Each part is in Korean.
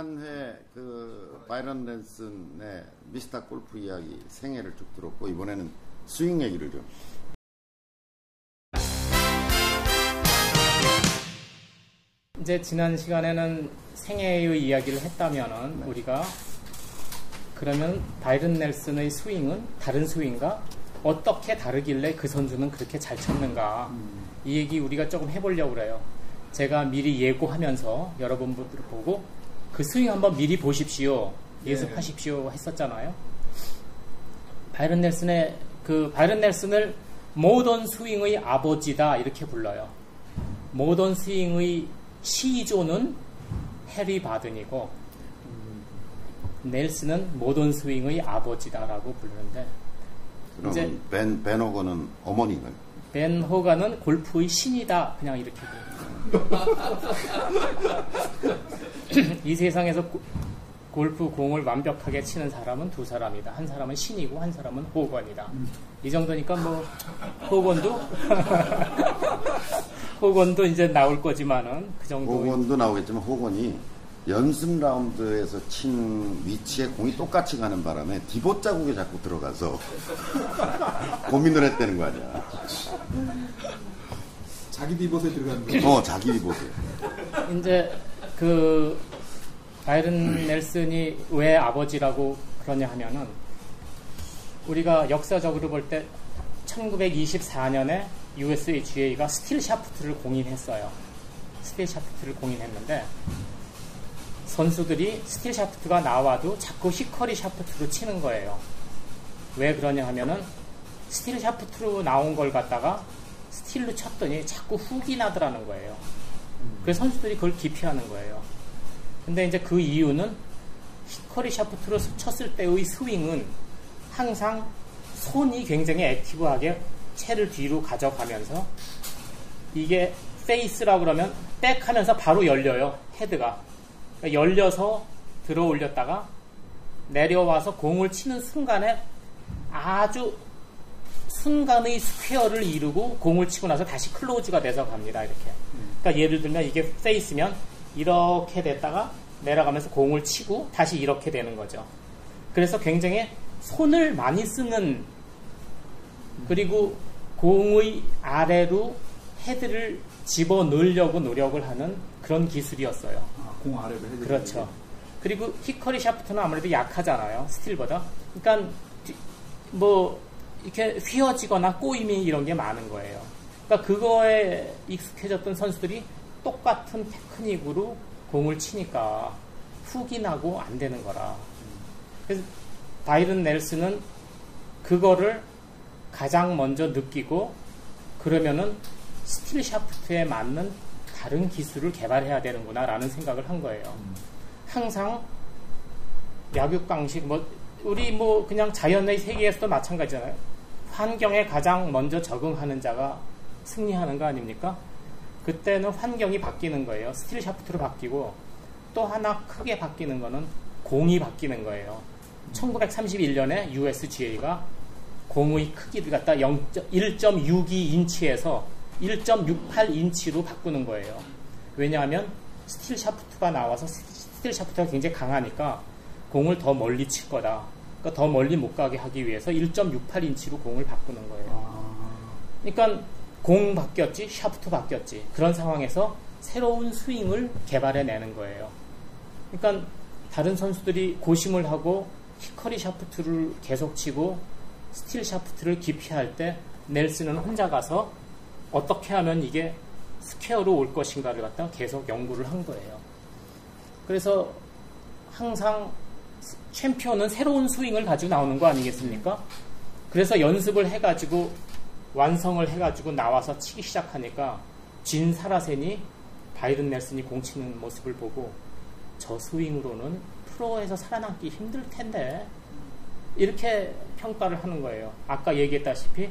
지난회 그 바이런 랜슨의 미스터 골프 이야기 생애를 쭉 들었고 이번에는 스윙 얘기를 좀. 이제 지난 시간에는 생애의 이야기를 했다면은 우리가 그러면 바이런 넬슨의 스윙은 다른 스윙과 어떻게 다르길래 그 선수는 그렇게 잘 쳤는가 이 얘기 우리가 조금 해보려고 그래요. 제가 미리 예고하면서 여러분들 보고 그 스윙 한번 미리 보십시오. 예습하십시오 했었잖아요. 바이런 넬슨의 그 바이런 넬슨을 모던 스윙의 아버지다 이렇게 불러요. 모던 스윙의 시조는 해리 바든이고 넬슨은 모던 스윙의 아버지다라고 부르는데 이제- 벤 호건은 어머니인가요? 벤 호가는 골프의 신이다 그냥 이렇게. 이 세상에서 고- 골프 공을 완벽하게 치는 사람은 두 사람이다. 한 사람은 신이고 한 사람은 호건이다. 이 정도니까 뭐 호건도 호건도 이제 나올 거지만은 그 정도 호건도 나오겠지만 호건이 연습 라운드에서 친 위치에 공이 똑같이 가는 바람에 디봇 자국에 자꾸 들어가서 고민을 했다는 거 아니야. 자기 divot에 들어가는 거. 어 자기 divot에. 이제 그 바이런 넬슨이 왜 아버지라고 그러냐 하면은 우리가 역사적으로 볼 때 1924년에 USGA가 스틸 샤프트를 공인했어요. 스틸 샤프트를 공인했는데 선수들이 스틸 샤프트가 나와도 자꾸 hickory 샤프트로 치는 거예요. 왜 그러냐 하면은 스틸 샤프트로 나온 걸 갖다가 스틸로 쳤더니 자꾸 훅이 나더라는 거예요. 그래서 선수들이 그걸 기피하는 거예요. 근데 이제 그 이유는 hickory 샤프트로 쳤을 때의 스윙은 항상 손이 굉장히 active하게 채를 뒤로 가져가면서 이게 페이스라고 그러면 백 하면서 바로 열려요. 헤드가. 그러니까 열려서 들어 올렸다가 내려와서 공을 치는 순간에 아주 순간의 square를 이루고 공을 치고 나서 다시 close가 돼서 갑니다. 이렇게. 그러니까 예를 들면 이게 페이스면 이렇게 됐다가 내려가면서 공을 치고 다시 이렇게 되는 거죠. 그래서 굉장히 손을 많이 쓰는 그리고 공의 아래로 헤드를 집어 넣으려고 노력을 하는 그런 기술이었어요. 아, 공 아래로 해야 그렇죠. 그리고 히커리 샤프트는 아무래도 약하잖아요. 스틸보다. 그러니까 뒤- 뭐 이렇게 휘어지거나 꼬임이 이런 게 많은 거예요. 그러니까 그거에 익숙해졌던 선수들이 똑같은 테크닉으로 공을 치니까 훅이 나고 안 되는 거라. 그래서 바이런 넬슨은 그거를 가장 먼저 느끼고 그러면은 스틸 샤프트에 맞는 다른 기술을 개발해야 되는구나라는 생각을 한 거예요. 항상 약육강식 뭐 우리 뭐 그냥 자연의 세계에서도 마찬가지잖아요. 환경에 가장 먼저 적응하는 자가 승리하는 거 아닙니까? 그때는 환경이 바뀌는 거예요. 스틸 샤프트로 바뀌고 또 하나 크게 바뀌는 거는 공이 바뀌는 거예요. 1931년에 USGA가 공의 크기를 갖다 1.62인치에서 1.68인치로 바꾸는 거예요. 왜냐하면 스틸 샤프트가 나와서 스틸 샤프트가 굉장히 강하니까 공을 더 멀리 칠 거다. 그러니까 더 멀리 못 가게 하기 위해서 1.68인치로 공을 바꾸는 거예요. 아, 그러니까 공 바뀌었지, 샤프트 바뀌었지. 그런 상황에서 새로운 스윙을 개발해 내는 거예요. 그러니까 다른 선수들이 고심을 하고 hickory 샤프트를 계속 치고 스틸 샤프트를 기피할 때 넬슨은 혼자 가서 어떻게 하면 이게 square로 올 것인가를 갖다 계속 연구를 한 거예요. 그래서 항상 챔피언은 새로운 스윙을 가지고 나오는 거 아니겠습니까? 그래서 연습을 해가지고 완성을 해가지고 나와서 치기 시작하니까 진 사라센이 바이든 넬슨이 공 치는 모습을 보고 저 스윙으로는 프로에서 살아남기 힘들 텐데 이렇게 평가를 하는 거예요. 아까 얘기했다시피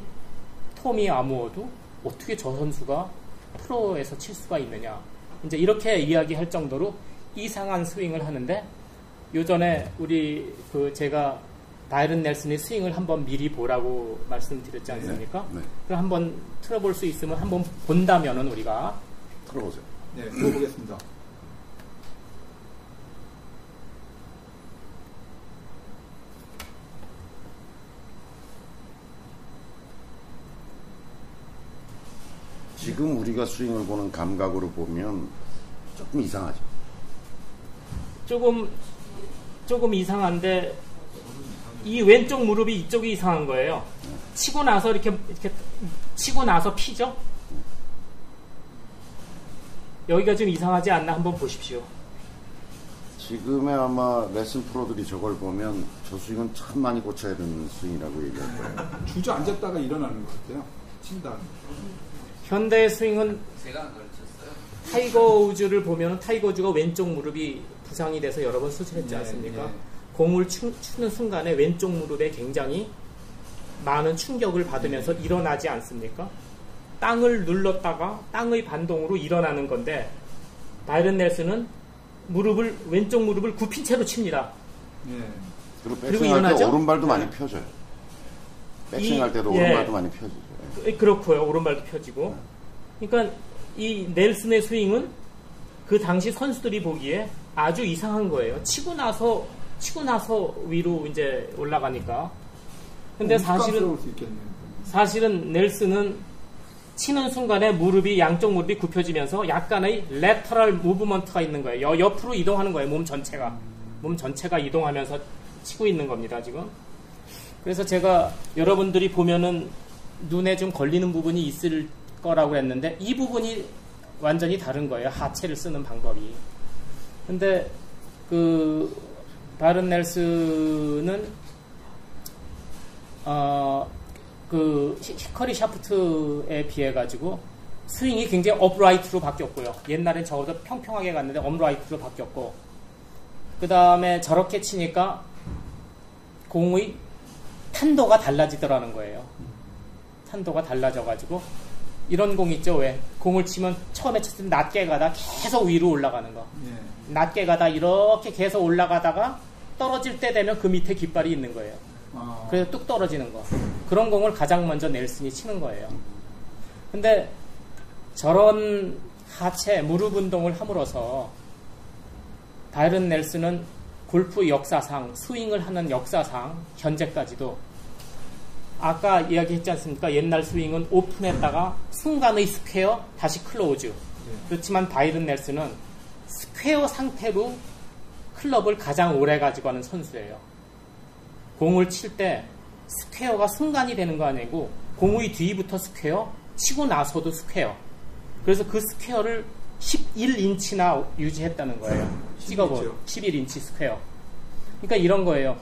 토미 아무어도 어떻게 저 선수가 프로에서 칠 수가 있느냐. 이제 이렇게 이야기할 정도로 이상한 스윙을 하는데 요전에 우리 그 제가 바이런 넬슨의 스윙을 한번 미리 보라고 말씀드렸지 않습니까? 네. 그럼 한번 틀어볼 수 있으면 한번 본다면은 우리가 들어보세요. 네, 들어보겠습니다. 지금 우리가 스윙을 보는 감각으로 보면 조금 이상하죠. 조금 조금 이상한데 이 왼쪽 무릎이 이쪽이 이상한 거예요. 치고 나서 이렇게 이렇게 치고 나서 피죠. 여기가 좀 이상하지 않나 한번 보십시오. 지금의 아마 레슨 프로들이 저걸 보면 저 스윙은 참 많이 고쳐야 되는 스윙이라고 얘기할 거예요. 주저앉았다가 일어나는 것 같아요. 친다. 현대 스윙은. 타이거 우즈를 보면 타이거 우즈가 왼쪽 무릎이 부상이 돼서 여러 번 수술했지 네, 않습니까? 네. 공을 추, 추는 순간에 왼쪽 무릎에 굉장히 많은 충격을 받으면서 일어나지 않습니까? 땅을 눌렀다가 땅의 반동으로 일어나는 건데 바이런 넬슨은 무릎을 왼쪽 무릎을 굽힌 채로 칩니다. 예. 그리고 그리고 백스윙 할 때? 오른발도 네. 많이 펴져요. 백스윙 이- 할 때도 예. 오른발도 많이 펴지죠. 예. 그- 그렇고요. 오른발도 펴지고. 그러니까 이 넬슨의 스윙은 그 당시 선수들이 보기에 아주 이상한 거예요. 치고 나서 치고 나서 위로 이제 올라가니까. 근데 사실은 수 있겠네요. 사실은 넬슨은 치는 순간에 무릎이 양쪽 무릎이 굽혀지면서 약간의 레터럴 무브먼트가 있는 거예요. 여- 옆으로 이동하는 거예요. 몸 전체가 몸 전체가 이동하면서 치고 있는 겁니다. 지금. 그래서 제가 여러분들이 보면은 눈에 좀 걸리는 부분이 있을 거라고 했는데 이 부분이 완전히 다른 거예요. 하체를 쓰는 방법이. 근데 그 바이런 넬슨은 어, 그 hi- hickory 샤프트에 비해 가지고 스윙이 굉장히 upright로 바뀌었고요. 옛날엔 저보다 평평하게 갔는데 upright로 바뀌었고 그 다음에 저렇게 치니까 공의 탄도가 달라지더라는 거예요. 탄도가 달라져가지고 이런 공 있죠 왜 공을 치면 처음에 쳤을 때 낮게 가다 계속 위로 올라가는 거 예. 낮게 가다 이렇게 계속 올라가다가 떨어질 때 되면 그 밑에 깃발이 있는 거예요. 아, 그래서 뚝 떨어지는 거. 그런 공을 가장 먼저 넬슨이 치는 거예요. 근데 저런 하체, 무릎 운동을 함으로써 바이런 넬슨은 골프 역사상, 스윙을 하는 역사상, 현재까지도 아까 이야기했지 않습니까? 옛날 스윙은 오픈했다가 순간의 square, 다시 close. 예. 그렇지만 바이런 넬슨은 square 상태로 클럽을 가장 오래 가지고 하는 선수예요. 공을 칠 때 square가 순간이 되는 거 아니고 공의 뒤부터 square, 치고 나서도 square. 그래서 그 square를 11인치나 유지했다는 거예요. 찍어보 11인치 square. 그러니까 이런 거예요.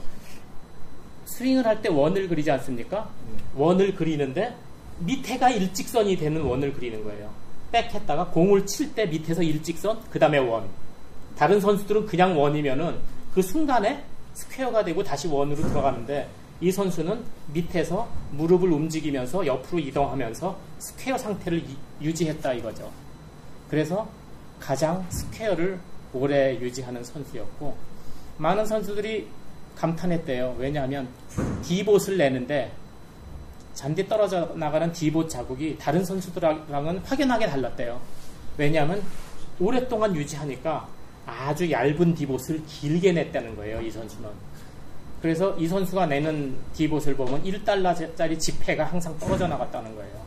스윙을 할 때 원을 그리지 않습니까? 원을 그리는데 밑에가 일직선이 되는 원을 그리는 거예요. 백 했다가 공을 칠 때 밑에서 일직선, 그 다음에 원. 다른 선수들은 그냥 원이면은 그 순간에 square가 되고 다시 원으로 들어가는데 이 선수는 밑에서 무릎을 움직이면서 옆으로 이동하면서 square 상태를 이- 유지했다 이거죠. 그래서 가장 square를 오래 유지하는 선수였고 많은 선수들이 감탄했대요. 왜냐하면 디봇을 내는데 잔디 떨어져 나가는 디봇 자국이 다른 선수들랑은 확연하게 달랐대요. 왜냐하면 오랫동안 유지하니까 아주 얇은 디봇을 길게 냈다는 거예요, 이 선수는. 그래서 이 선수가 내는 디봇을 보면 1달러짜리 지폐가 항상 떨어져 나갔다는 거예요.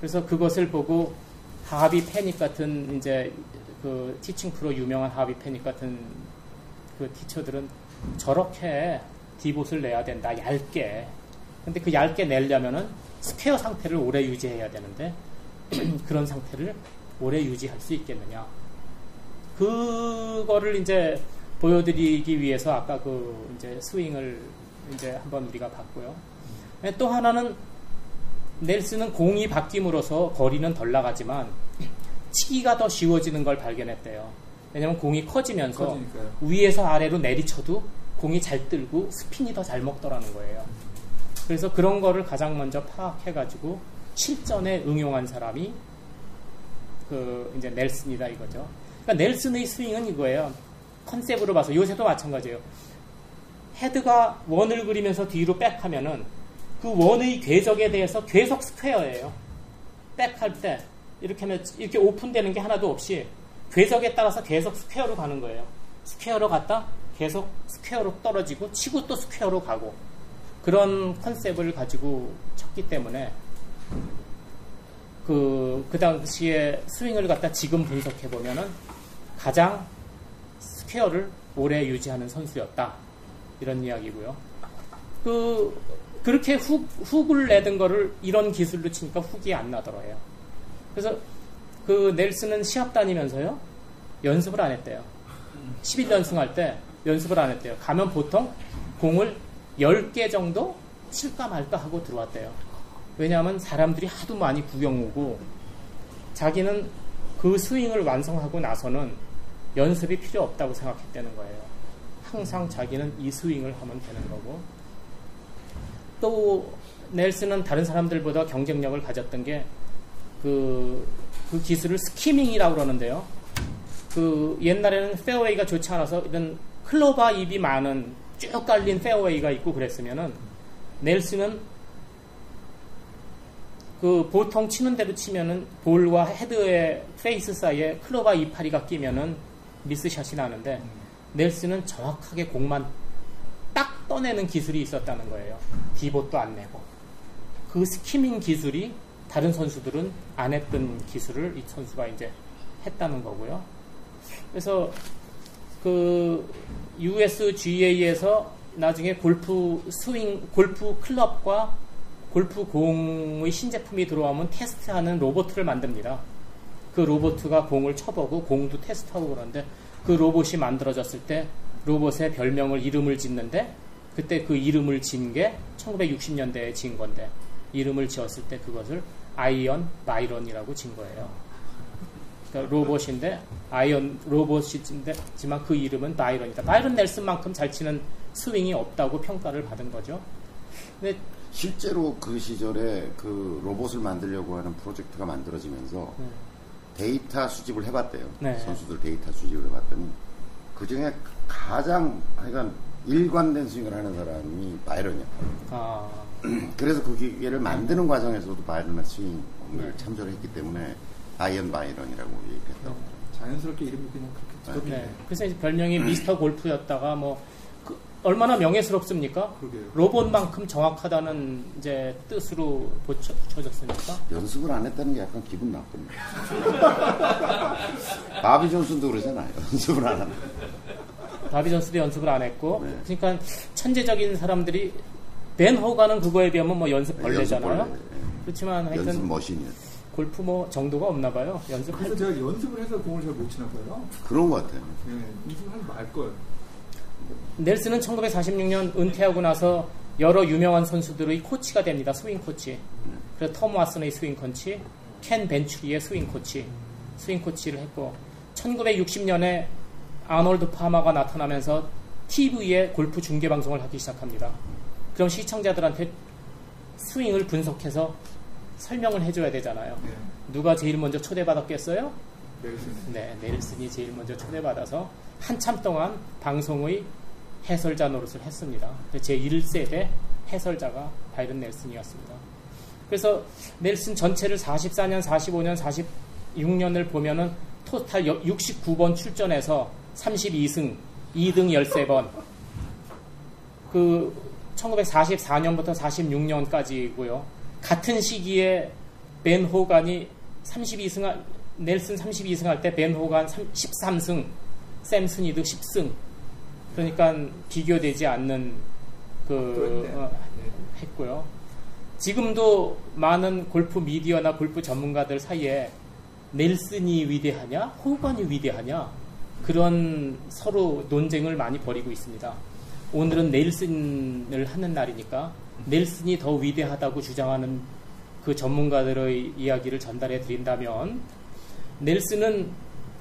그래서 그것을 보고 하비 패닉 같은 이제 그 티칭 프로 유명한 하비 패닉 같은 그 teacher들은 저렇게 디봇을 내야 된다, 얇게. 근데 그 얇게 내려면은 square 상태를 오래 유지해야 되는데 그런 상태를 오래 유지할 수 있겠느냐. 그거를 이제 보여드리기 위해서 아까 그 이제 스윙을 이제 한번 우리가 봤고요. 네, 또 하나는 넬슨은 공이 바뀜으로써 거리는 덜 나가지만 치기가 더 쉬워지는 걸 발견했대요. 왜냐하면 공이 커지면서 커지니까요. 위에서 아래로 내리쳐도 공이 잘 들고 스핀이 더 잘 먹더라는 거예요. 그래서 그런 거를 가장 먼저 파악해가지고 실전에 응용한 사람이 그 이제 넬슨이다 이거죠. 그러니까 넬슨의 스윙은 이거예요. 컨셉으로 봐서 요새도 마찬가지예요. 헤드가 원을 그리면서 뒤로 백하면은 그 원의 궤적에 대해서 계속 square예요. 백할 때 이렇게 하면 이렇게 오픈되는 게 하나도 없이 궤적에 따라서 계속 square로 가는 거예요. square로 갔다 계속 square로 떨어지고 치고 또 square로 가고 그런 컨셉을 가지고 쳤기 때문에 그, 그 당시에 스윙을 갖다 지금 분석해 보면은 가장 square를 오래 유지하는 선수였다. 이런 이야기고요. 그, 그렇게 훅, 훅을 내던 거를 이런 기술로 치니까 훅이 안 나더래요. 그래서 그 넬슨은 시합 다니면서요. 연습을 안 했대요. 11연승 할 때 연습을 안 했대요. 가면 보통 공을 10개 정도 칠까 말까 하고 들어왔대요. 왜냐하면 사람들이 하도 많이 구경 오고 자기는 그 스윙을 완성하고 나서는 연습이 필요 없다고 생각했다는 거예요. 항상 자기는 이 스윙을 하면 되는 거고 또 넬슨은 다른 사람들보다 경쟁력을 가졌던 게 그, 그 기술을 skimming이라고 그러는데요. 그 옛날에는 페어웨이가 좋지 않아서 이런 클로바 잎이 많은 쭉 깔린 페어웨이가 있고 그랬으면은 넬슨은 그 보통 치는 대로 치면은 볼과 헤드의 페이스 사이에 클로바 이파리가 끼면은 miss shot이 나는데 넬슨은 정확하게 공만 딱 떠내는 기술이 있었다는 거예요. divot도 안 내고. 그 skimming 기술이 다른 선수들은 안 했던 기술을 이 선수가 이제 했다는 거고요. 그래서 그 USGA에서 나중에 골프 스윙, 골프 클럽과 골프 공의 신제품이 들어오면 테스트하는 로봇을 만듭니다. 그 로봇가 공을 쳐보고 공도 테스트하고 그러는데 그 로봇이 만들어졌을 때 로봇의 별명을 이름을 짓는데 그때 그 이름을 진게 1960년대에 진 건데 이름을 지었을 때 그것을 아이언 바이런이라고 진 거예요. 그러니까 로봇인데 아이언 로봇이지만 그 이름은 바이런이다. 바이런 넬슨만큼 잘 치는 스윙이 없다고 평가를 받은 거죠. 근데 실제로 그 시절에 그 로봇을 만들려고 하는 프로젝트가 만들어지면서 네. 데이터 수집을 해봤대요. 네. 선수들 데이터 수집을 해봤더니 그 중에 가장 하여간 일관된 스윙을 하는 사람이 바이런이야. 아, 그래서 그 기계를 만드는 과정에서도 바이런의 스윙을 네. 참조를 했기 때문에 아이언 바이런이라고 얘기했다고. 자연스럽게 이름이 그냥 그렇게 붙었네. 네. 그래서 이제 별명이 미스터 골프였다가 뭐그 얼마나 명예스럽습니까? 그러게요. 로봇만큼 정확하다는 이제 뜻으로 붙여, 붙여졌으니까. 연습을 안 했다는 게 약간 기분 나쁩니다. 바비 존슨도 그러잖아요. 연습을 안 한다. 바비 존스도 연습을 안 했고, 네. 그러니까 천재적인 사람들이 벤 호가는 그거에 비하면 뭐 연습 벌레잖아요. 연습 벌레. 그렇지만 연습 하여튼 machine이었어요. 골프 뭐 정도가 없나 봐요. 연습할 그래서 제가 연습을 해서 공을 잘 못 치나 봐요. 그런 것 같아요. 네, 연습을 하지 말 걸. 넬슨은 1946년 은퇴하고 나서 여러 유명한 선수들의 코치가 됩니다. 스윙 코치. 그래서 톰 왓슨의 스윙 코치, 켄 벤추리의 스윙 코치, 스윙 코치를 했고 1960년에 아놀드 파마가 나타나면서 TV에 골프 중계 방송을 하기 시작합니다. 그럼 시청자들한테 스윙을 분석해서 설명을 해줘야 되잖아요. 네, 누가 제일 먼저 초대받았겠어요? 넬슨. 네, 넬슨이 제일 먼저 초대받아서 한참 동안 방송의 해설자 노릇을 했습니다. 제 1세대 해설자가 바이런 넬슨이었습니다. 그래서 넬슨 전체를 44년, 45년, 46년을 보면은 토탈 69번 출전해서 32승, 2등 13번. 그 1944년부터 46년까지고요. 같은 시기에 벤 호간이 32승 할, 넬슨 32승 할 때 벤 호간 13승, 샘 스니드 10승. 그러니까 비교되지 않는 그. 어, 했고요. 지금도 많은 골프 미디어나 골프 전문가들 사이에 넬슨이 위대하냐, 호간이 위대하냐 그런 서로 논쟁을 많이 벌이고 있습니다. 오늘은 넬슨을 하는 날이니까 넬슨이 더 위대하다고 주장하는 그 전문가들의 이야기를 전달해 드린다면 넬슨은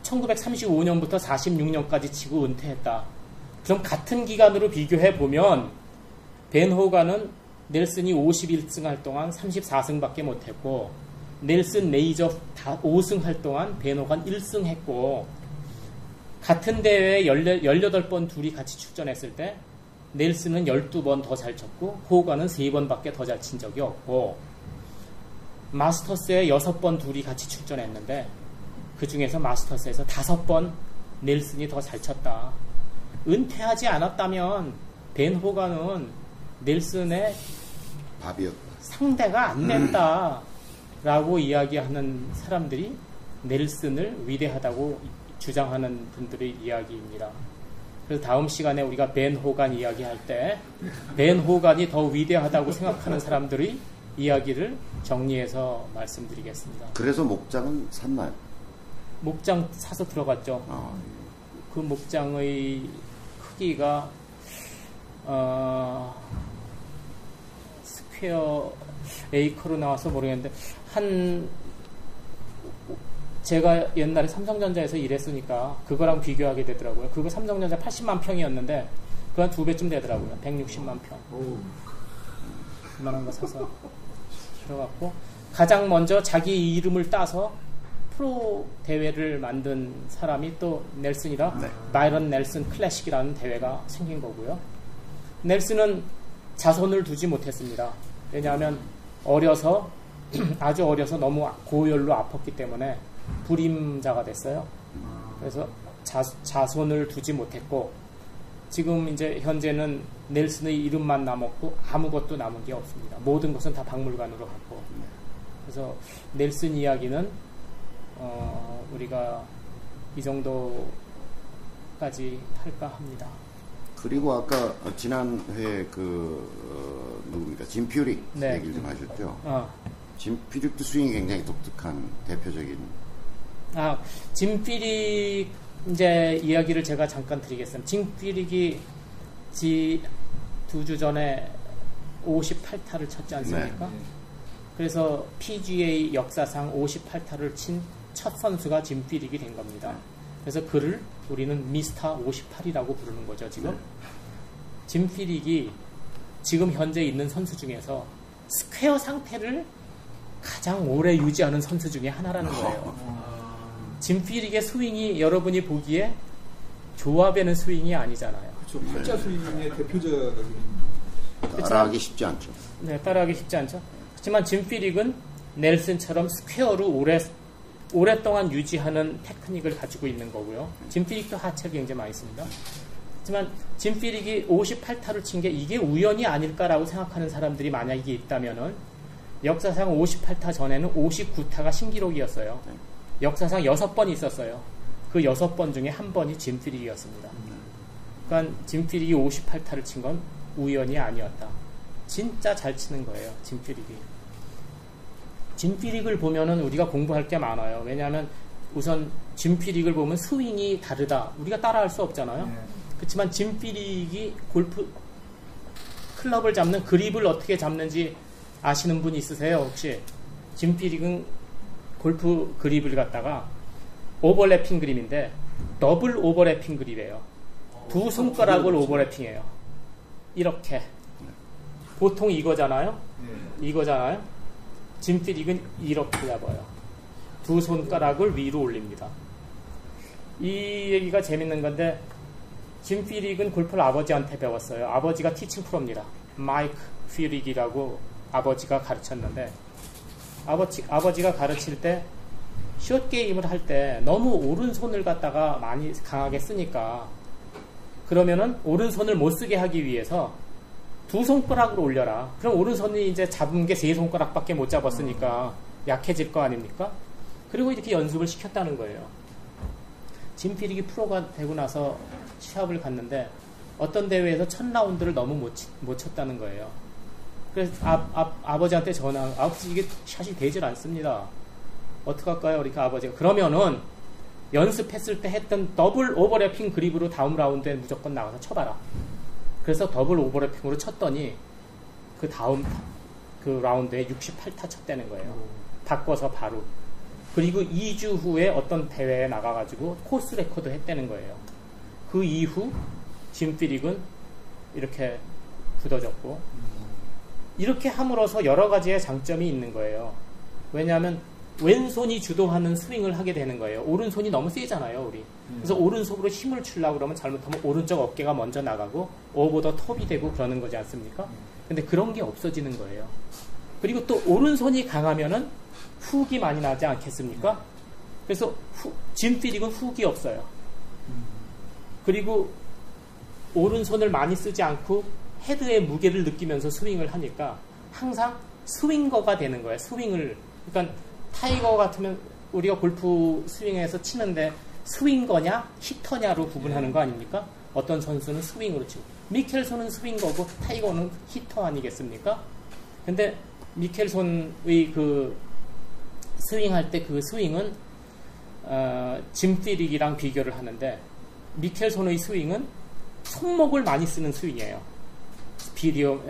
1935년부터 46년까지 치고 은퇴했다. 그럼 같은 기간으로 비교해 보면 벤 호가는 넬슨이 51승 할 동안 34승밖에 못했고 넬슨 메이저 5승 할 동안 벤 호간 1승 했고 같은 대회에 18번 둘이 같이 출전했을 때 넬슨은 12번 더 잘 쳤고 호가는 3번밖에 더 잘 친 적이 없고 마스터스에 여섯 번 둘이 같이 출전했는데 그 중에서 마스터스에서 다섯 번 넬슨이 더 잘 쳤다. 은퇴하지 않았다면 벤 호가는 넬슨의 밥이었다. 상대가 안 된다. 라고 이야기하는 사람들이 넬슨을 위대하다고 주장하는 분들의 이야기입니다. 그래서 다음 시간에 우리가 벤 호간 이야기할 때 벤 호간이 더 위대하다고 생각하는 사람들의 이야기를 정리해서 말씀드리겠습니다. 그래서 목장은 샀나요? 목장 사서 들어갔죠. 아, 그 목장의 크기가 어, square acre로 나와서 모르겠는데 한 제가 옛날에 삼성전자에서 일했으니까 그거랑 비교하게 되더라고요. 그거 삼성전자 80만 평이었는데 그한 두 배쯤 되더라고요. 160만 평. 오, 그만한 거 사서 들어갔고 가장 먼저 자기 이름을 따서 프로 대회를 만든 사람이 또 넬슨이다. 네. 바이런 넬슨 클래식이라는 대회가 생긴 거고요. 넬슨은 자손을 두지 못했습니다. 왜냐하면 어려서 아주 어려서 너무 고열로 아팠기 때문에 불임자가 됐어요. 그래서 자, 자손을 두지 못했고 지금 이제 현재는 넬슨의 이름만 남았고 아무것도 남은 게 없습니다. 모든 것은 다 박물관으로 갔고 그래서 넬슨 이야기는 어, 우리가 이 정도까지 할까 합니다. 그리고 아까 지난 회에 그 어, 누굽니까 짐 퓨릭 네. 얘기를 좀 하셨죠. 어, 짐 퓨릭도 스윙이 굉장히 독특한 대표적인 아, 짐피릭 이제 이야기를 제가 잠깐 드리겠습니다. 짐피릭이 지 두 주 전에 58타를 쳤지 않습니까? 네. 그래서 PGA 역사상 58타를 친 첫 선수가 짐 퓨릭이 된 겁니다. 그래서 그를 우리는 미스터 58이라고 부르는 거죠, 지금. 짐 퓨릭이 지금 현재 있는 선수 중에서 square 상태를 가장 오래 유지하는 선수 중에 하나라는 거예요. 짐 퓨릭의 스윙이 여러분이 보기에 좋아 뵈는 스윙이 아니잖아요. 그렇죠. 팔자 스윙의 대표적인 따라하기 쉽지 않죠. 네, 따라하기 쉽지 않죠. 하지만 짐 퓨릭은 넬슨처럼 square로 오래, 오랫동안 유지하는 테크닉을 가지고 있는 거고요. 짐 퓨릭도 하체를 굉장히 많이 씁니다. 하지만 짐 퓨릭이 58타를 친 게 이게 우연이 아닐까라고 생각하는 사람들이 만약에 있다면은 역사상 58타 전에는 59타가 신기록이었어요. 네. 역사상 6번 있었어요. 그 6번 중에 한 번이 짐피릭이었습니다. 그러니까 짐피릭이 58타를 친 건 우연이 아니었다. 진짜 잘 치는 거예요, 짐피릭이. 짐피릭을 보면은 우리가 공부할 게 많아요. 왜냐하면 우선 짐피릭을 보면 스윙이 다르다. 우리가 따라할 수 없잖아요. 네. 그렇지만 짐피릭이 골프 클럽을 잡는 그립을 어떻게 잡는지 아시는 분 있으세요 혹시? 짐 퓨릭은 골프 그립을 갖다가 overlapping grip인데 double overlapping grip이에요. 두 손가락을 overlapping해요. 이렇게 보통 이거잖아요. 네. 이거잖아요. 짐 퓨릭은 이렇게 잡아요. 두 손가락을 위로 올립니다. 이 얘기가 재밌는 건데 짐 퓨릭은 골프를 아버지한테 배웠어요. 아버지가 티칭 프로입니다. 마이크 피릭이라고 아버지가 가르쳤는데 아버지, 아버지가 가르칠 때 숏 게임을 할 때 너무 오른손을 갖다가 많이 강하게 쓰니까 그러면은 오른손을 못 쓰게 하기 위해서 두 손가락으로 올려라. 그럼 오른손이 이제 잡은 게 세 손가락밖에 못 잡았으니까 약해질 거 아닙니까? 그리고 이렇게 연습을 시켰다는 거예요. 짐피릭이 프로가 되고 나서 시합을 갔는데 어떤 대회에서 첫 라운드를 너무 못, 치- 못 쳤다는 거예요. 그래서 아, 아, 버지한테 전화, 아버지 이게 샷이 되질 않습니다. 어떡할까요? 그러니까 아버지가 그러면은 연습했을 때 했던 double overlapping grip으로 다음 라운드에 무조건 나가서 쳐봐라. 그래서 double overlapping으로 쳤더니 그 다음 그 라운드에 68타 쳤다는 거예요. 바꿔서 바로. 그리고 2주 후에 어떤 대회에 나가가지고 코스 레코드 했다는 거예요. 그 이후 짐 피릭은 이렇게 굳어졌고 이렇게 함으로써 여러 가지의 장점이 있는 거예요. 왜냐하면 왼손이 주도하는 스윙을 하게 되는 거예요. 오른손이 너무 세잖아요, 우리. 그래서 오른손으로 힘을 주려고 그러면 잘못하면 오른쪽 어깨가 먼저 나가고 오버 더 톱이 되고 그러는 거지 않습니까? 근데 그런 게 없어지는 거예요. 그리고 또 오른손이 강하면은 훅이 많이 나지 않겠습니까? 그래서 후, 짐 퓨릭은 훅이 없어요. 그리고 오른손을 많이 쓰지 않고 헤드의 무게를 느끼면서 스윙을 하니까 항상 swinger가 되는 거예요. 스윙을. 그러니까 타이거 같으면 우리가 골프 스윙에서 치는데 swinger냐 hitter냐로 구분하는 거 아닙니까? 어떤 선수는 스윙으로 치고 미켈손은 swinger고 타이거는 hitter 아니겠습니까? 근데 미켈손의 그 스윙할 때 그 스윙은 어, 짐 퓨릭이랑 비교를 하는데 미켈손의 스윙은 손목을 많이 쓰는 스윙이에요. 비디오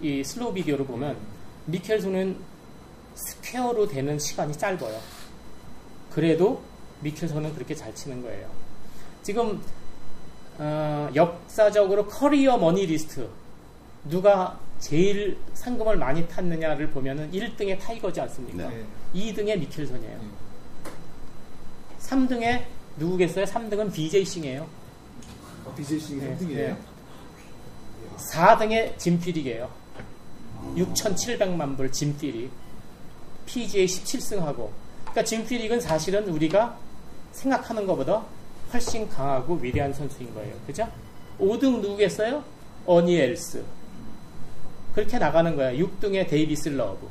이 슬로우 비디오를 보면 미켈손은 square로 되는 시간이 짧아요. 그래도 미켈손은 그렇게 잘 치는 거예요. 지금 어, 역사적으로 career money list 누가 제일 상금을 많이 탔느냐를 보면은 1등에 타이거지 않습니까? 네. 2등에 미켈손이에요. 3등에 누구겠어요? 3등은 BJ 싱이에요. 어, BJ 씨 네, 3등이에요. 네. 4등에 짐필릭이에요. 6,700만 불 짐필릭. PGA 17승하고. 그러니까 짐필릭은 사실은 우리가 생각하는 것보다 훨씬 강하고 위대한 선수인 거예요. 그죠? 5등 누구겠어요? 어니엘스. 그렇게 나가는 거야. 6등에 데이비스 러브.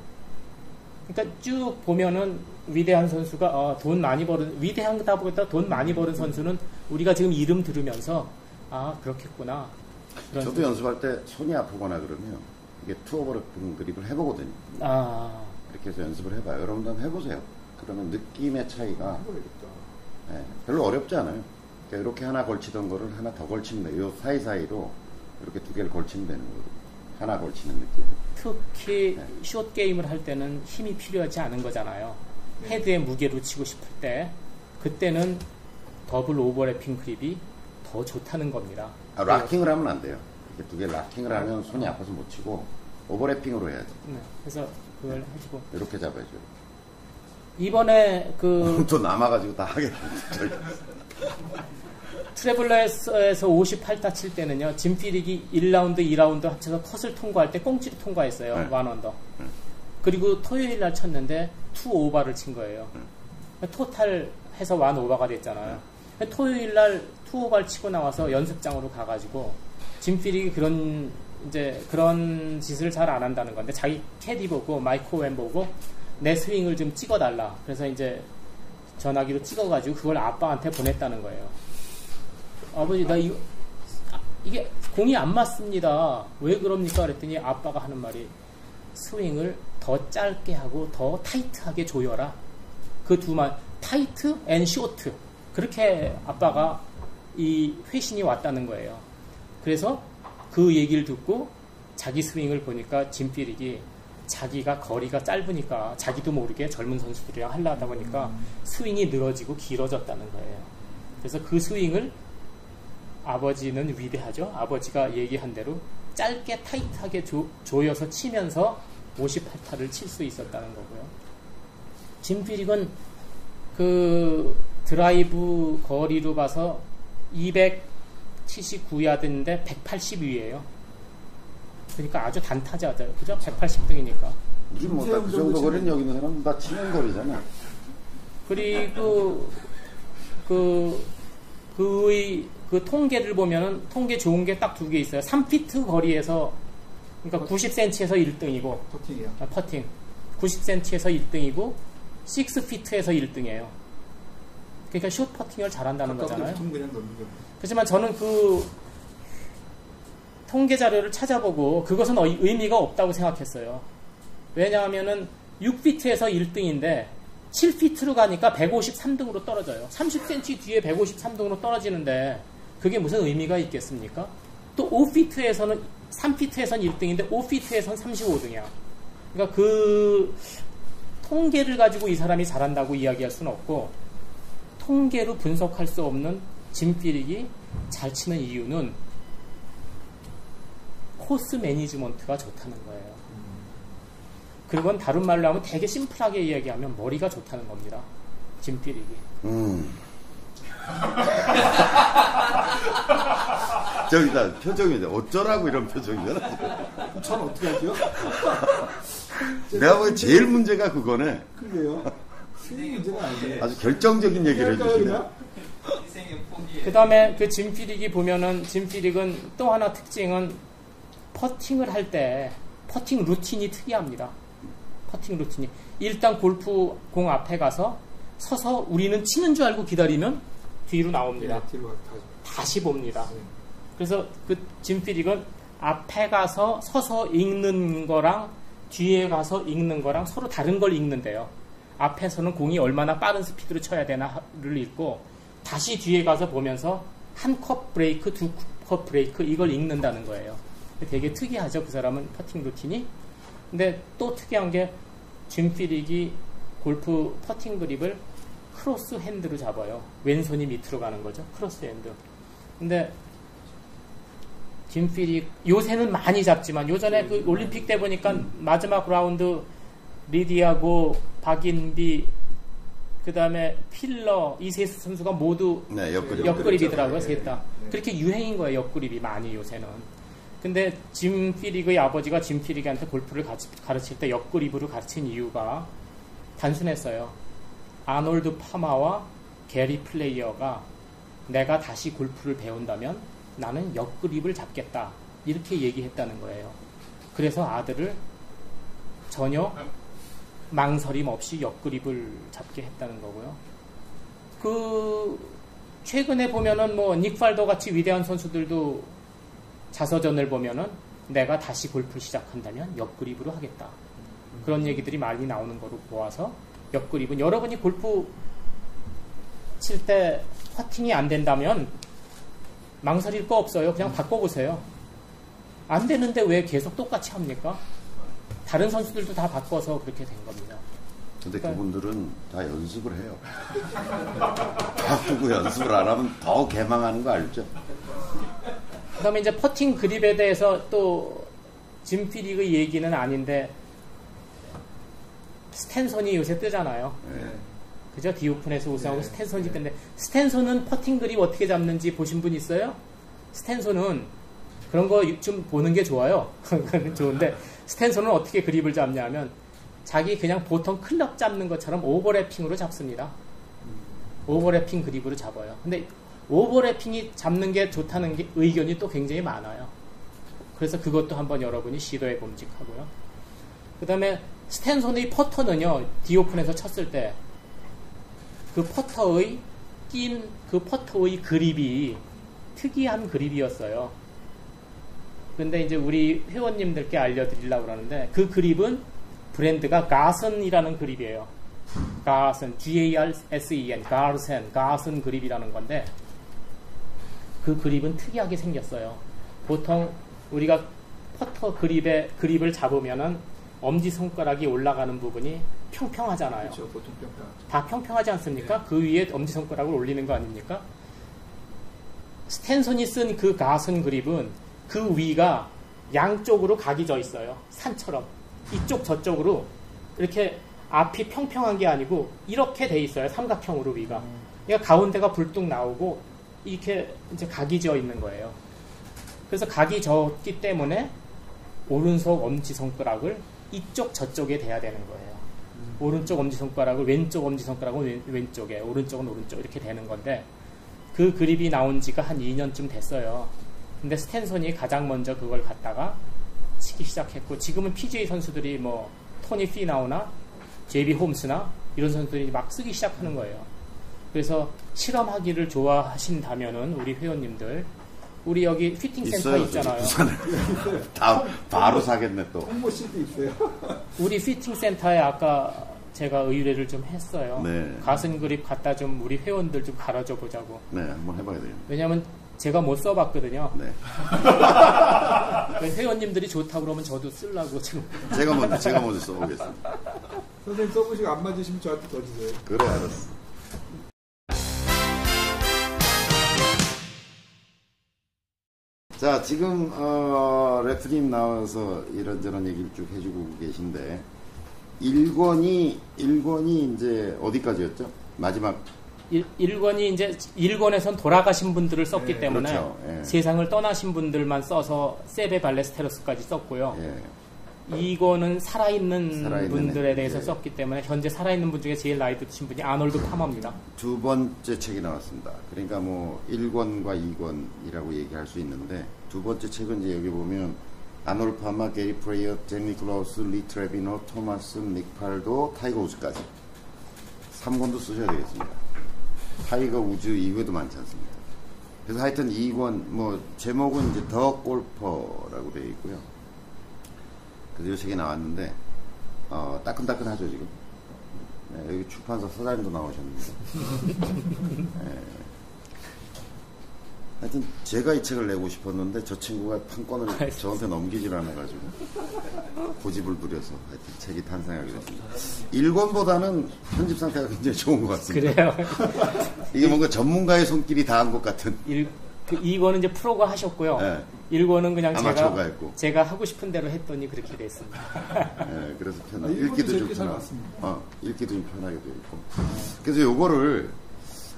그러니까 쭉 보면은 위대한 선수가 어, 돈 많이 버는 위대한다 보다 돈 많이 버는 선수는 우리가 지금 이름 들으면서 아 그렇겠구나. 저도 연습할 때 손이 아프거나 그러면 이게 더블 overlap 그립을 해보거든요. 아 이렇게 해서 연습을 해봐요. 여러분도 한번 해보세요. 그러면 느낌의 차이가. 예, 별로 어렵지 않아요. 그러니까 이렇게 하나 걸치던 거를 하나 더 걸치면 돼요. 요 사이사이로 이렇게 두 개를 걸치면 되는 거예요. 하나 걸치는 느낌. 특히 네. short game을 할 때는 힘이 필요하지 않은 거잖아요. 헤드의 무게로 치고 싶을 때 그때는 더블 오버래핑 그립이 더 좋다는 겁니다. 아, locking을 하면 안 돼요. 이렇게 두 개 locking을 하면 손이 아파서 못 치고 오버래핑으로 해야죠. 네, 그래서 그걸 해주고 이렇게 잡아야죠. 이번에 그 또 남아가지고 다 하겠네. 트래블러에서 58타 칠 때는요, 짐 퓨릭이 1라운드, 2라운드 합쳐서 컷을 통과할 때 꽁치로 통과했어요. 네. one under. 네. 그리고 토요일 날 쳤는데 two over를 친 거예요. total 해서 one over가 됐잖아요. 토요일 날 two over를 치고 나와서 연습장으로 가가지고 짐 퓨릭이 그런 이제 그런 짓을 잘 안 한다는 건데 자기 캐디 보고 마이크 웬 보고 내 스윙을 좀 찍어달라. 그래서 이제 전화기로 찍어가지고 그걸 아빠한테 보냈다는 거예요. 아버지 나 이거 아, 이게 공이 안 맞습니다. 왜 그럽니까? 그랬더니 아빠가 하는 말이 스윙을 더 짧게 하고 더 타이트하게 조여라. 그 두 말 tight and short 그렇게 아빠가 이 회신이 왔다는 거예요. 그래서 그 얘기를 듣고 자기 스윙을 보니까 짐 퓨릭이 자기가 거리가 짧으니까 자기도 모르게 젊은 선수들이랑 하려다 보니까 스윙이 늘어지고 길어졌다는 거예요. 그래서 그 스윙을 아버지는 위대하죠. 아버지가 얘기한 대로 짧게 타이트하게 조, 조여서 치면서 58타를 칠 수 있었다는 거고요. 짐 퓨릭은 그 드라이브 거리로 봐서 279야드인데 180위에요. 그러니까 아주 단타자죠. 그죠? 180등이니까. 요즘 뭐그 정도 거리는 여기 있는 사람은 다 치는 거리잖아. 그리고 그 그의 그 통계를 보면은 통계 좋은 게 딱 두 개 있어요. 3피트 거리에서 그러니까 90cm에서 1등이고 퍼팅이야. 아, 퍼팅 90cm에서 1등이고 6피트에서 1등이에요. 그러니까 숏 퍼팅을 잘한다는 거잖아요. 그렇지만 저는 그 통계 자료를 찾아보고 그것은 의- 의미가 없다고 생각했어요. 왜냐하면은 6피트에서 1등인데 7피트로 가니까 153등으로 떨어져요. 30cm 뒤에 153등으로 떨어지는데 그게 무슨 의미가 있겠습니까? 또 5피트에서는 3피트에선 1등인데 5피트에선 35등이야. 그러니까 그 통계를 가지고 이 사람이 잘한다고 이야기할 수는 없고 통계로 분석할 수 없는 짐 피릭이 잘 치는 이유는 코스 매니지먼트가 좋다는 거예요. 그건 다른 말로 하면 되게 심플하게 이야기하면 머리가 좋다는 겁니다. 짐 피릭이. 음. 저기다 표정이 어쩌라고 이런 표정이잖아. 저는 어떻게 할게요? 내가 보기엔 제일 문제가 그거네. 그게요. 스윙 문제가 아니에요. 아주 결정적인 얘기를 해주시네. 포기에 그 다음에 그 짐 퓨릭이 보면은 짐 퓨릭은 또 하나 특징은 퍼팅을 할 때 퍼팅 루틴이 특이합니다. 퍼팅 루틴이 일단 골프 공 앞에 가서 서서 우리는 치는 줄 알고 기다리면 뒤로 나옵니다. 네, 뒤로 다시 봅니다. 네. 그래서 그 짐 퓨릭은 앞에 가서 서서 읽는 거랑 뒤에 가서 읽는 거랑 서로 다른 걸 읽는데요. 앞에서는 공이 얼마나 빠른 스피드로 쳐야 되나를 읽고 다시 뒤에 가서 보면서 한 컵 브레이크, 두 컵 브레이크 이걸 읽는다는 거예요. 되게 특이하죠. 그 사람은 퍼팅 루틴이. 근데 또 특이한 게 짐 퓨릭이 골프 퍼팅 그립을 cross hand로 잡아요. 왼손이 밑으로 가는 거죠. cross hand. 근데 짐 퓨릭이 요새는 많이 잡지만 요전에 그 올림픽 때 보니까 마지막 라운드 리디아 고 박인비 그 다음에 필러 이 세 선수가 모두 네, 역그립. 역그립이더라고요, 네. 셋 다. 네. 그렇게 유행인 거예요, 역그립이 많이 요새는. 근데 짐 퓨릭의 아버지가 짐 퓨릭한테 골프를 가르칠 때 역그립으로 가르친 이유가 단순했어요. 아놀드 파마와 게리 플레이어가 내가 다시 골프를 배운다면 나는 옆그립을 잡겠다. 이렇게 얘기했다는 거예요. 그래서 아들을 전혀 망설임 없이 옆그립을 잡게 했다는 거고요. 그 최근에 보면은 뭐 닉팔더 같이 위대한 선수들도 자서전을 보면은 내가 다시 골프를 시작한다면 옆그립으로 하겠다. 그런 얘기들이 많이 나오는 거로 보아서 옆그립은 여러분이 골프 칠 때 퍼팅이 안 된다면 망설일 거 없어요. 그냥 바꿔보세요. 안 되는데 왜 계속 똑같이 합니까? 다른 선수들도 다 바꿔서 그렇게 된 겁니다. 근데 그러니까- 그분들은 다 연습을 해요. 바꾸고 연습을 안 하면 더 개망하는 거 알죠? 그 다음에 이제 퍼팅 그립에 대해서 또 짐 퓨릭의 얘기는 아닌데 스텐손이 요새 뜨잖아요. 네. 그죠? The Open에서 우승하고 네. 스텐손이 뜨는데 스텐손은 퍼팅 그립 어떻게 잡는지 보신 분 있어요? 스텐손은 그런 거 좀 보는 게 좋아요. 좋은데 스텐손은 어떻게 그립을 잡냐면 자기 그냥 보통 클럽 잡는 것처럼 오버래핑으로 잡습니다. 오버래핑 그립으로 잡아요. 근데 오버래핑이 잡는 게 좋다는 게 의견이 또 굉장히 많아요. 그래서 그것도 한번 여러분이 시도해 봄직하고요. 그 다음에 스탠손의 퍼터는요, 디오픈에서 쳤을 때 그 퍼터의 낀 그 퍼터의 그립이 특이한 그립이었어요. 근데 이제 우리 회원님들께 알려드리려고 그러는데 그 그립은 브랜드가 가슨이라는 그립이에요. 가슨, G-A-R-S-E-N, 가슨, 가슨 그립이라는 건데 그 그립은 특이하게 생겼어요. 보통 우리가 퍼터 그립의 그립을 잡으면은 엄지 손가락이 올라가는 부분이 평평하잖아요. 그렇죠. 보통 평가. 다 평평하지 않습니까? 그 위에 엄지 손가락을 올리는 거 아닙니까? 스탠손이 쓴 그 가슨 그립은 그 위가 양쪽으로 각이 져 있어요. 산처럼. 이쪽 저쪽으로 이렇게 앞이 평평한 게 아니고 이렇게 돼 있어요. 삼각형으로 위가. 그러니까 가운데가 불뚝 나오고 이렇게 이제 각이 져 있는 거예요. 그래서 각이 졌기 때문에 오른손 엄지손가락을 이쪽 저쪽에 대야 되는 거예요. 오른쪽 엄지손가락을 왼쪽 엄지손가락은 왼, 왼쪽에 오른쪽은 오른쪽 이렇게 되는 건데 그 그립이 나온 지가 한 2년쯤 됐어요. 근데 스탠손이 가장 먼저 그걸 갖다가 치기 시작했고 지금은 PGA 선수들이 뭐 토니 피나우나 J.B. 홈스나 이런 선수들이 막 쓰기 시작하는 거예요. 그래서 실험하기를 좋아하신다면은 우리 회원님들 우리 여기 피팅 센터 있잖아요. 다 바로 사겠네 또. 홍보 씨도 있어요. 우리 피팅 센터에 아까 제가 의뢰를 좀 했어요. 네. Garsen 그립 갖다 좀 우리 회원들 좀 갈아줘 보자고. 네, 한번 해봐야 되겠네. 왜냐면 제가 못 써봤거든요. 네. 회원님들이 좋다고 그러면 저도 쓰려고 지금. 제가 먼저, 제가 먼저 써보겠습니다. 선생님 써보시고 안 맞으시면 저한테 더 주세요. 그래, 알았어. 자, 지금, 어, 레프님 나와서 이런저런 얘기를 쭉 해주고 계신데, 1권이, 1권이 이제 어디까지였죠? 마지막, 일, 1권이 이제 1권에선 돌아가신 분들을 썼기 네, 때문에 그렇죠. 예. 세상을 떠나신 분들만 써서 세베 발레스테로스까지 썼고요. 예. 이거는 살아있는, 살아있는 분들에 애. 대해서 네. 썼기 때문에 현재 살아있는 분 중에 제일 나이 드신 분이 아놀드 파머입니다. 두 번째 책이 나왔습니다. 그러니까 뭐 1권과 2권이라고 얘기할 수 있는데 두 번째 책은 이제 여기 보면 아놀 파마, 게리 플레이어, 잭 니클라우스, 리 트레비노, 톰 왓슨, 닉팔도, 타이거 우즈까지 3권도 쓰셔야 되겠습니다. 타이거 우즈 이후에도 많지 않습니다. 그래서 하여튼 2권 뭐 제목은 이제 The Golfer라고 되어 있고요. 그래서 이 책이 나왔는데 어, 따끈따끈하죠 지금. 네, 여기 출판사 사장님도 나오셨는데. 네. 하여튼 제가 이 책을 내고 싶었는데 저 친구가 판권을 저한테 넘기질 않아가지고 고집을 부려서 하여튼 책이 탄생하게 됐습니다. 1권보다는 편집 상태가 굉장히 좋은 것 같습니다. 그래요. 이게 뭔가 전문가의 손길이 닿은 것 같은. 일, 그 2권은 이제 프로가 하셨고요. 네. 1권은 그냥 제가, 했고. 제가 하고 싶은 대로 했더니 그렇게 됐습니다. 예, 그래서 편 아, 읽기도 좀 편하, 봤습니다. 어, 읽기도 좀 편하게 되어 있고. 그래서 요거를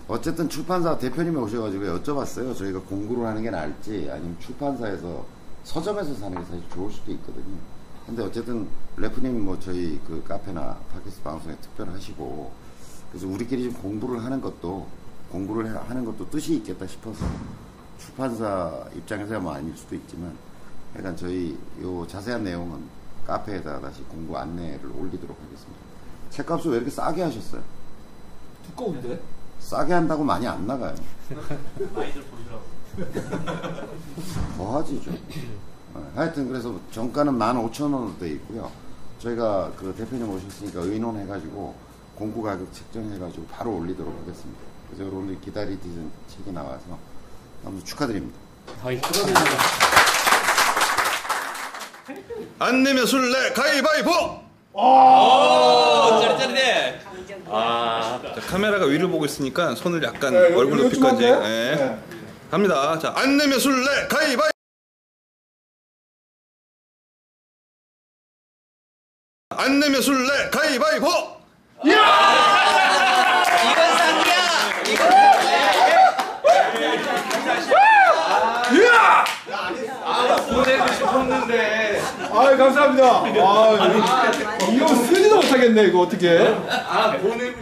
어쨌든 출판사 대표님이 오셔가지고 여쭤봤어요. 저희가 공부를 하는 게 나을지 아니면 출판사에서 서점에서 사는 게 사실 좋을 수도 있거든요. 근데 어쨌든 래프님 뭐 저희 그 카페나 팟캐스트 방송에 특별하시고 그래서 우리끼리 좀 공부를 하는 것도 공부를 해- 하는 것도 뜻이 있겠다 싶어서 출판사 입장에서야 뭐 아닐 수도 있지만 약간 저희 요 자세한 내용은 카페에다 다시 공부 안내를 올리도록 하겠습니다. 책값을 왜 이렇게 싸게 하셨어요? 두꺼운데? 싸게 한다고 많이 안 나가요. 많이들 보시라고. 더 하지 좀. 어, 하여튼 그래서 정가는 15,000원으로 돼 있고요. 저희가 그 대표님 오셨으니까 의논해가지고 공구 가격 책정해가지고 바로 올리도록 하겠습니다. 그래서 여러분들 기다리던 책이 나와서 아무튼 축하드립니다. 거의 안 내면 술래 가위바위보! 오, 짜릿짜릿해. 아, 자, 카메라가 위를 보고 있으니까 손을 약간 네, 얼굴 높이까지. 예. 네. 갑니다. 자, 안 내면 술래 가위바위보! 안 내면 술래 가위바위보! 이건 상이야. 이건 보내고 싶었는데. 아 감사합니다. 아, 이거 쓰지도 못하겠네 이거 어떻게? 아, 보내고